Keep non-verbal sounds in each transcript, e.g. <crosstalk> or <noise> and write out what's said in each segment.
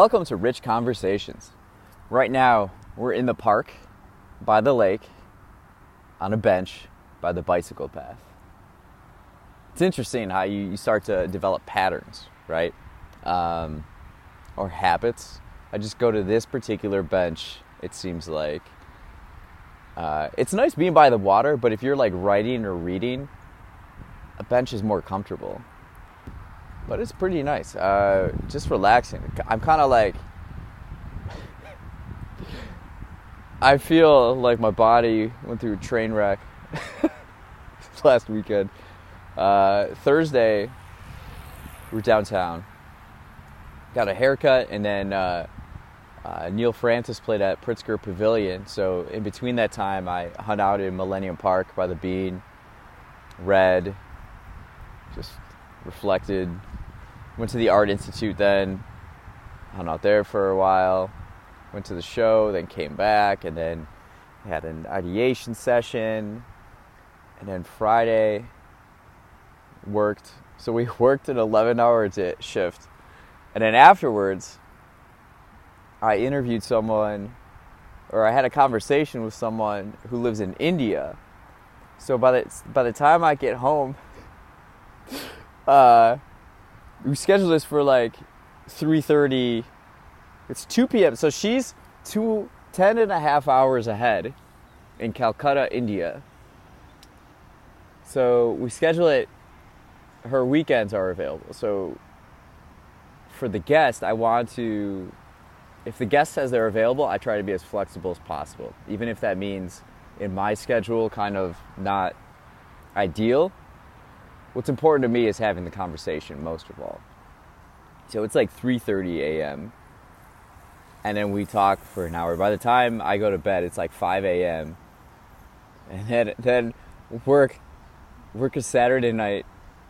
Welcome to Rich Conversations. Right now, we're in the park by the lake on a bench by the bicycle path. It's interesting how you, you start to develop patterns, right? Um, or habits. I just go to this particular bench, it seems like. Uh, it's nice being by the water, but if you're like writing or reading, a bench is more comfortable but it's pretty nice. Uh, just relaxing. I'm kind of like, I feel like my body went through a train wreck <laughs> last weekend. Uh, Thursday, we were downtown, got a haircut, and then uh, uh, Neal Francis played at Pritzker Pavilion. So in between that time, I hung out in Millennium Park by the Bean, read, just reflected, Went to the Art Institute then, hung out there for a while, went to the show, then came back, and then had an ideation session, and then Friday worked. So we <laughs> worked an 11 hour shift. And then afterwards, I interviewed someone, or I had a conversation with someone who lives in India. So by the, by the time I get home, <laughs> uh, we scheduled this for like 3.30 it's 2 p.m so she's two, 10 and a half hours ahead in calcutta india. So we schedule it. Her weekends are available so for the guest i want to if the guest says they're available i try to be as flexible as possible. Even if that means in my schedule kind of not ideal what's important to me is having the conversation most of all. So it's like 3:30 a.m. and then we talk for an hour. By the time I go to bed, it's like 5 a.m. and then then work work a Saturday night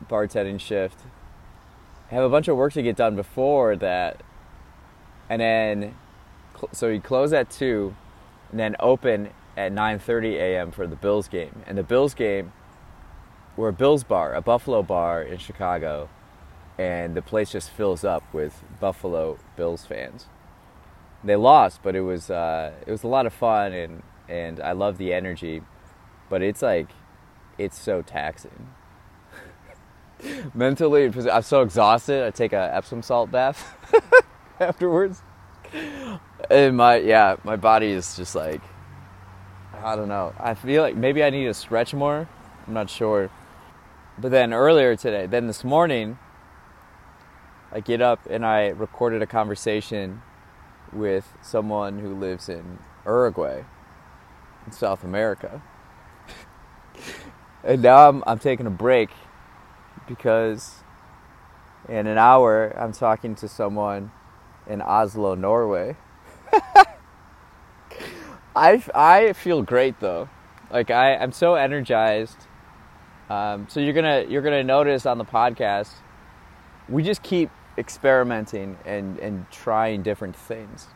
bartending shift. have a bunch of work to get done before that, and then so you close at two, and then open at 9:30 a.m. for the Bills game. And the Bills game we're a Bills bar, a Buffalo bar in Chicago, and the place just fills up with Buffalo Bills fans. They lost, but it was uh, it was a lot of fun, and and I love the energy, but it's like it's so taxing. <laughs> Mentally, I'm so exhausted. I take a Epsom salt bath <laughs> afterwards, and my yeah, my body is just like I don't know. I feel like maybe I need to stretch more. I'm not sure. But then earlier today, then this morning, I get up and I recorded a conversation with someone who lives in Uruguay, in South America. <laughs> and now I'm, I'm taking a break because in an hour I'm talking to someone in Oslo, Norway. <laughs> I, I feel great though. Like I, I'm so energized um, so you're gonna you're gonna notice on the podcast, we just keep experimenting and and trying different things,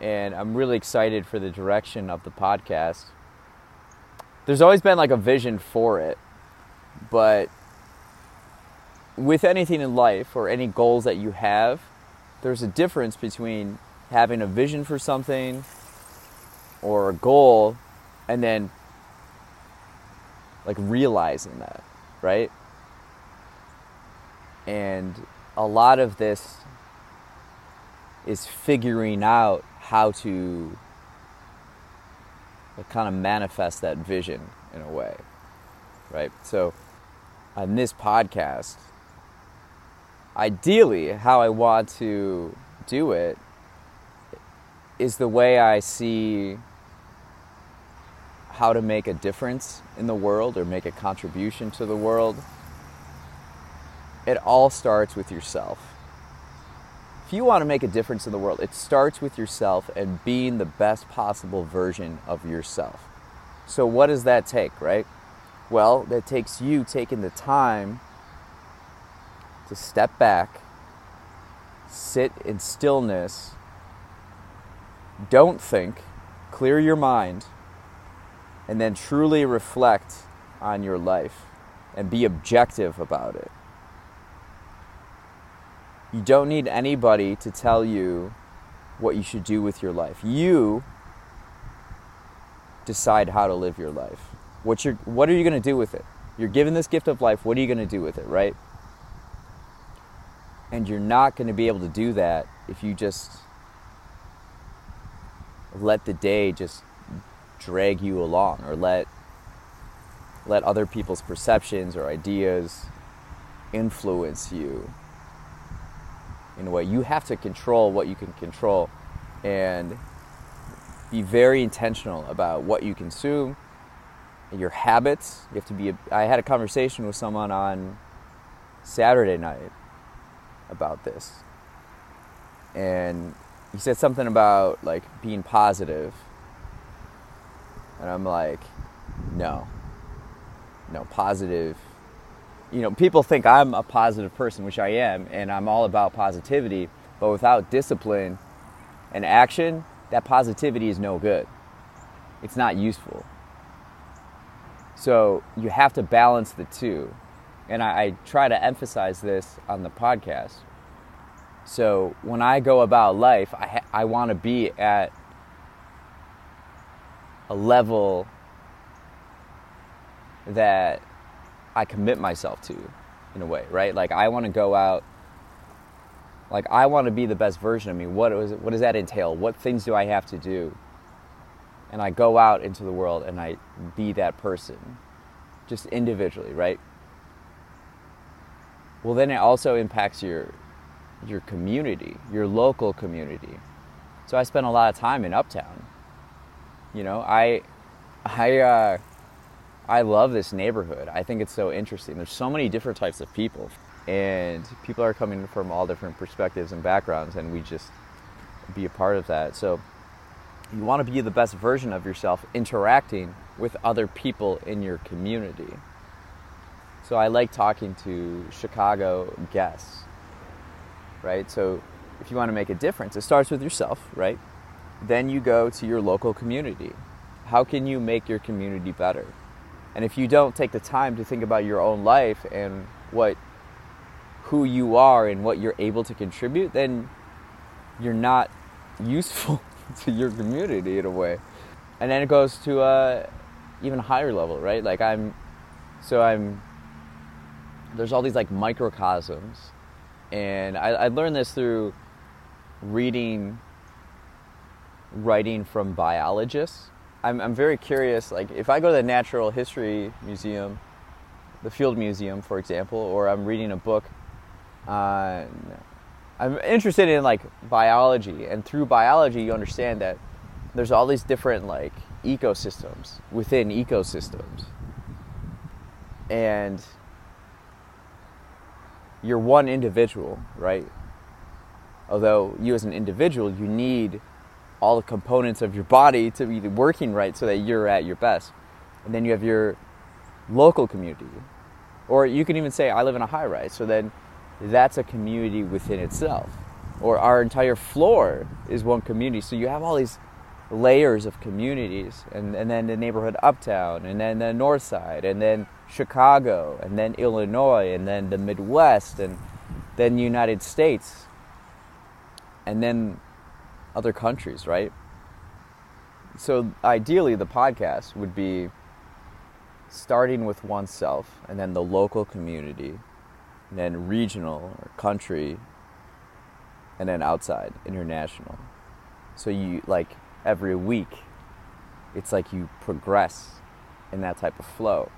and I'm really excited for the direction of the podcast. There's always been like a vision for it, but with anything in life or any goals that you have, there's a difference between having a vision for something or a goal and then like realizing that, right? And a lot of this is figuring out how to like, kind of manifest that vision in a way, right? So, on this podcast, ideally, how I want to do it is the way I see how to make a difference in the world or make a contribution to the world, it all starts with yourself. If you want to make a difference in the world, it starts with yourself and being the best possible version of yourself. So, what does that take, right? Well, that takes you taking the time to step back, sit in stillness, don't think, clear your mind and then truly reflect on your life and be objective about it. You don't need anybody to tell you what you should do with your life. You decide how to live your life. What, you what are you going to do with it? You're given this gift of life. What are you going to do with it, right? And you're not going to be able to do that if you just let the day just drag you along or let let other people's perceptions or ideas influence you in a way. You have to control what you can control and be very intentional about what you consume, your habits. You have to be. I had a conversation with someone on Saturday night about this, and he said something about like being positive, and I'm like, no, no, positive. You know, people think I'm a positive person, which I am, and I'm all about positivity, but without discipline and action, that positivity is no good. It's not useful. So you have to balance the two. And I, I, try to emphasize this on the podcast. So when I go about life, I, ha- I want to be at a level that I commit myself to in a way, right? Like I want to go out like I want to be the best version of me. What is what does that entail? What things do I have to do? And I go out into the world and I be that person just individually, right? Well, then it also impacts your your community, your local community. So I spent a lot of time in Uptown. You know, I I uh, I love this neighborhood. I think it's so interesting. There's so many different types of people, and people are coming from all different perspectives and backgrounds, and we just be a part of that. So, you want to be the best version of yourself interacting with other people in your community. So, I like talking to Chicago guests, right? So, if you want to make a difference, it starts with yourself, right? Then you go to your local community. How can you make your community better? And if you don't take the time to think about your own life and what who you are and what you're able to contribute, then you're not <laughs> useful to your community in a way. And then it goes to a even higher level, right? Like I'm so I'm there's all these like microcosms and I, I learned this through reading writing from biologists I'm, I'm very curious. Like, if I go to the Natural History Museum, the Field Museum, for example, or I'm reading a book on, I'm interested in like biology, and through biology, you understand that there's all these different like ecosystems within ecosystems, and you're one individual, right? Although you as an individual, you need all the components of your body to be working right so that you're at your best. And then you have your local community. Or you can even say, I live in a high rise. So then that's a community within itself. Or our entire floor is one community. So you have all these layers of communities. And, and then the neighborhood uptown, and then the north side, and then Chicago, and then Illinois, and then the Midwest, and then the United States. And then other countries, right? So ideally, the podcast would be starting with oneself and then the local community, and then regional or country, and then outside, international. So you like every week, it's like you progress in that type of flow.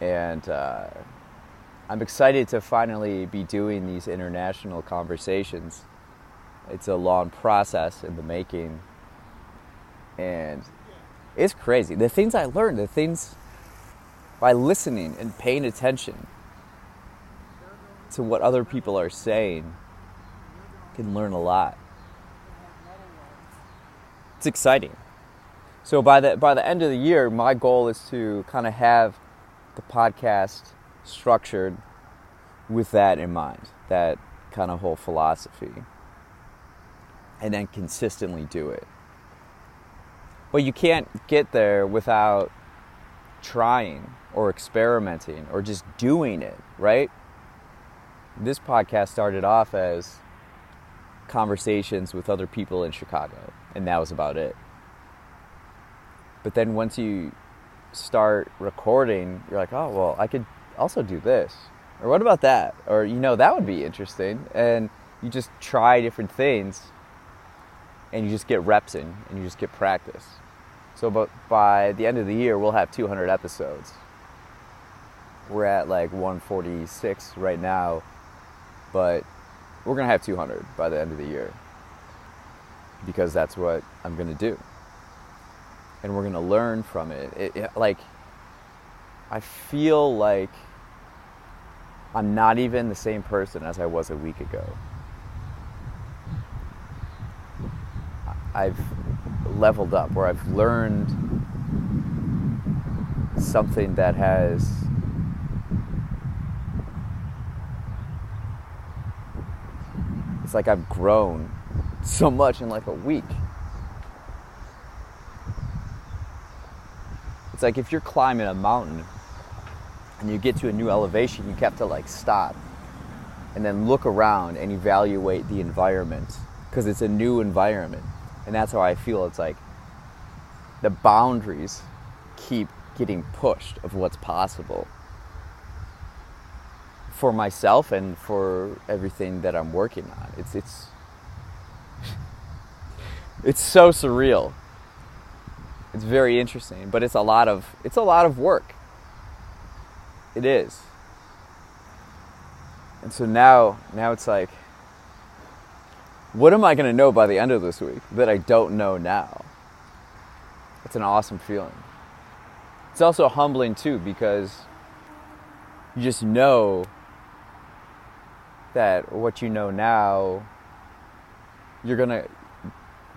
And uh, I'm excited to finally be doing these international conversations it's a long process in the making. And it's crazy. The things I learned, the things by listening and paying attention to what other people are saying, can learn a lot. It's exciting. So by the by the end of the year, my goal is to kind of have the podcast structured with that in mind, that kind of whole philosophy and then consistently do it. But you can't get there without trying or experimenting or just doing it, right? this podcast started off as conversations with other people in Chicago, and that was about it. But then once you start recording, you're like, oh, well, I could also do this. Or what about that? Or, you know, that would be interesting. And you just try different things and you just get reps in and you just get practice. So, but by the end of the year, we'll have 200 episodes. We're at like 146 right now, but we're gonna have 200 by the end of the year because that's what I'm gonna do, and we're gonna learn from it. it, it like, I feel like I'm not even the same person as I was a week ago. I've leveled up, where I've learned something that has it's like I've grown so much in like a week. It's like if you're climbing a mountain and you get to a new elevation, you have to like stop and then look around and evaluate the environment because it's a new environment. And that's how I feel. It's like the boundaries keep getting pushed of what's possible for myself and for everything that I'm working on. It's it's <laughs> it's so surreal. It's very interesting, but it's a lot of it's a lot of work. It is. And so now now it's like what am I going to know by the end of this week that I don't know now? It's an awesome feeling. It's also humbling too because you just know that what you know now, you're going to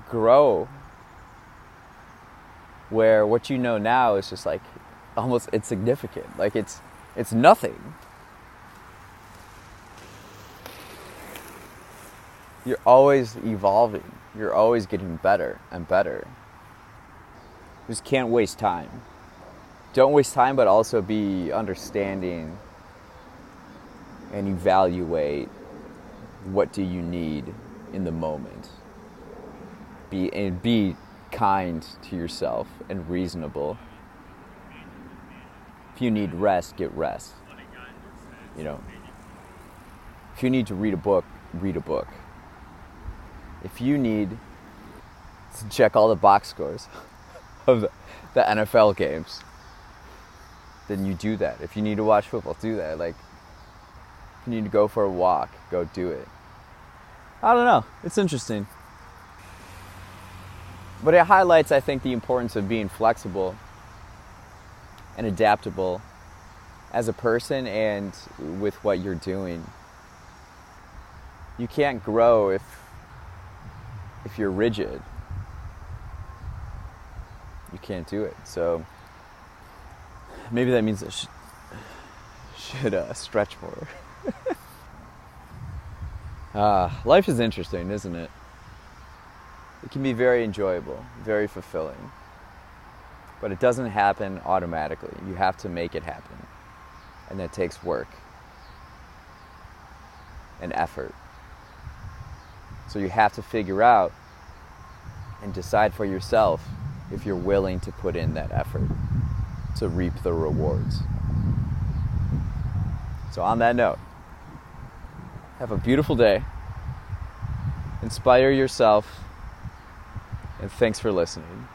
grow. Where what you know now is just like almost insignificant. Like it's it's nothing. You're always evolving. You're always getting better and better. Just can't waste time. Don't waste time, but also be understanding and evaluate what do you need in the moment. Be and be kind to yourself and reasonable. If you need rest, get rest. You know. If you need to read a book, read a book if you need to check all the box scores <laughs> of the, the NFL games, then you do that. If you need to watch football, do that. Like, if you need to go for a walk, go do it. I don't know. It's interesting. But it highlights, I think, the importance of being flexible and adaptable as a person and with what you're doing. You can't grow if if you're rigid, you can't do it. So maybe that means I should, should uh, stretch more. uh, <laughs> life is interesting, isn't it? It can be very enjoyable, very fulfilling. But it doesn't happen automatically. You have to make it happen. And that takes work and effort. So you have to figure out and decide for yourself if you're willing to put in that effort to reap the rewards. So, on that note, have a beautiful day, inspire yourself, and thanks for listening.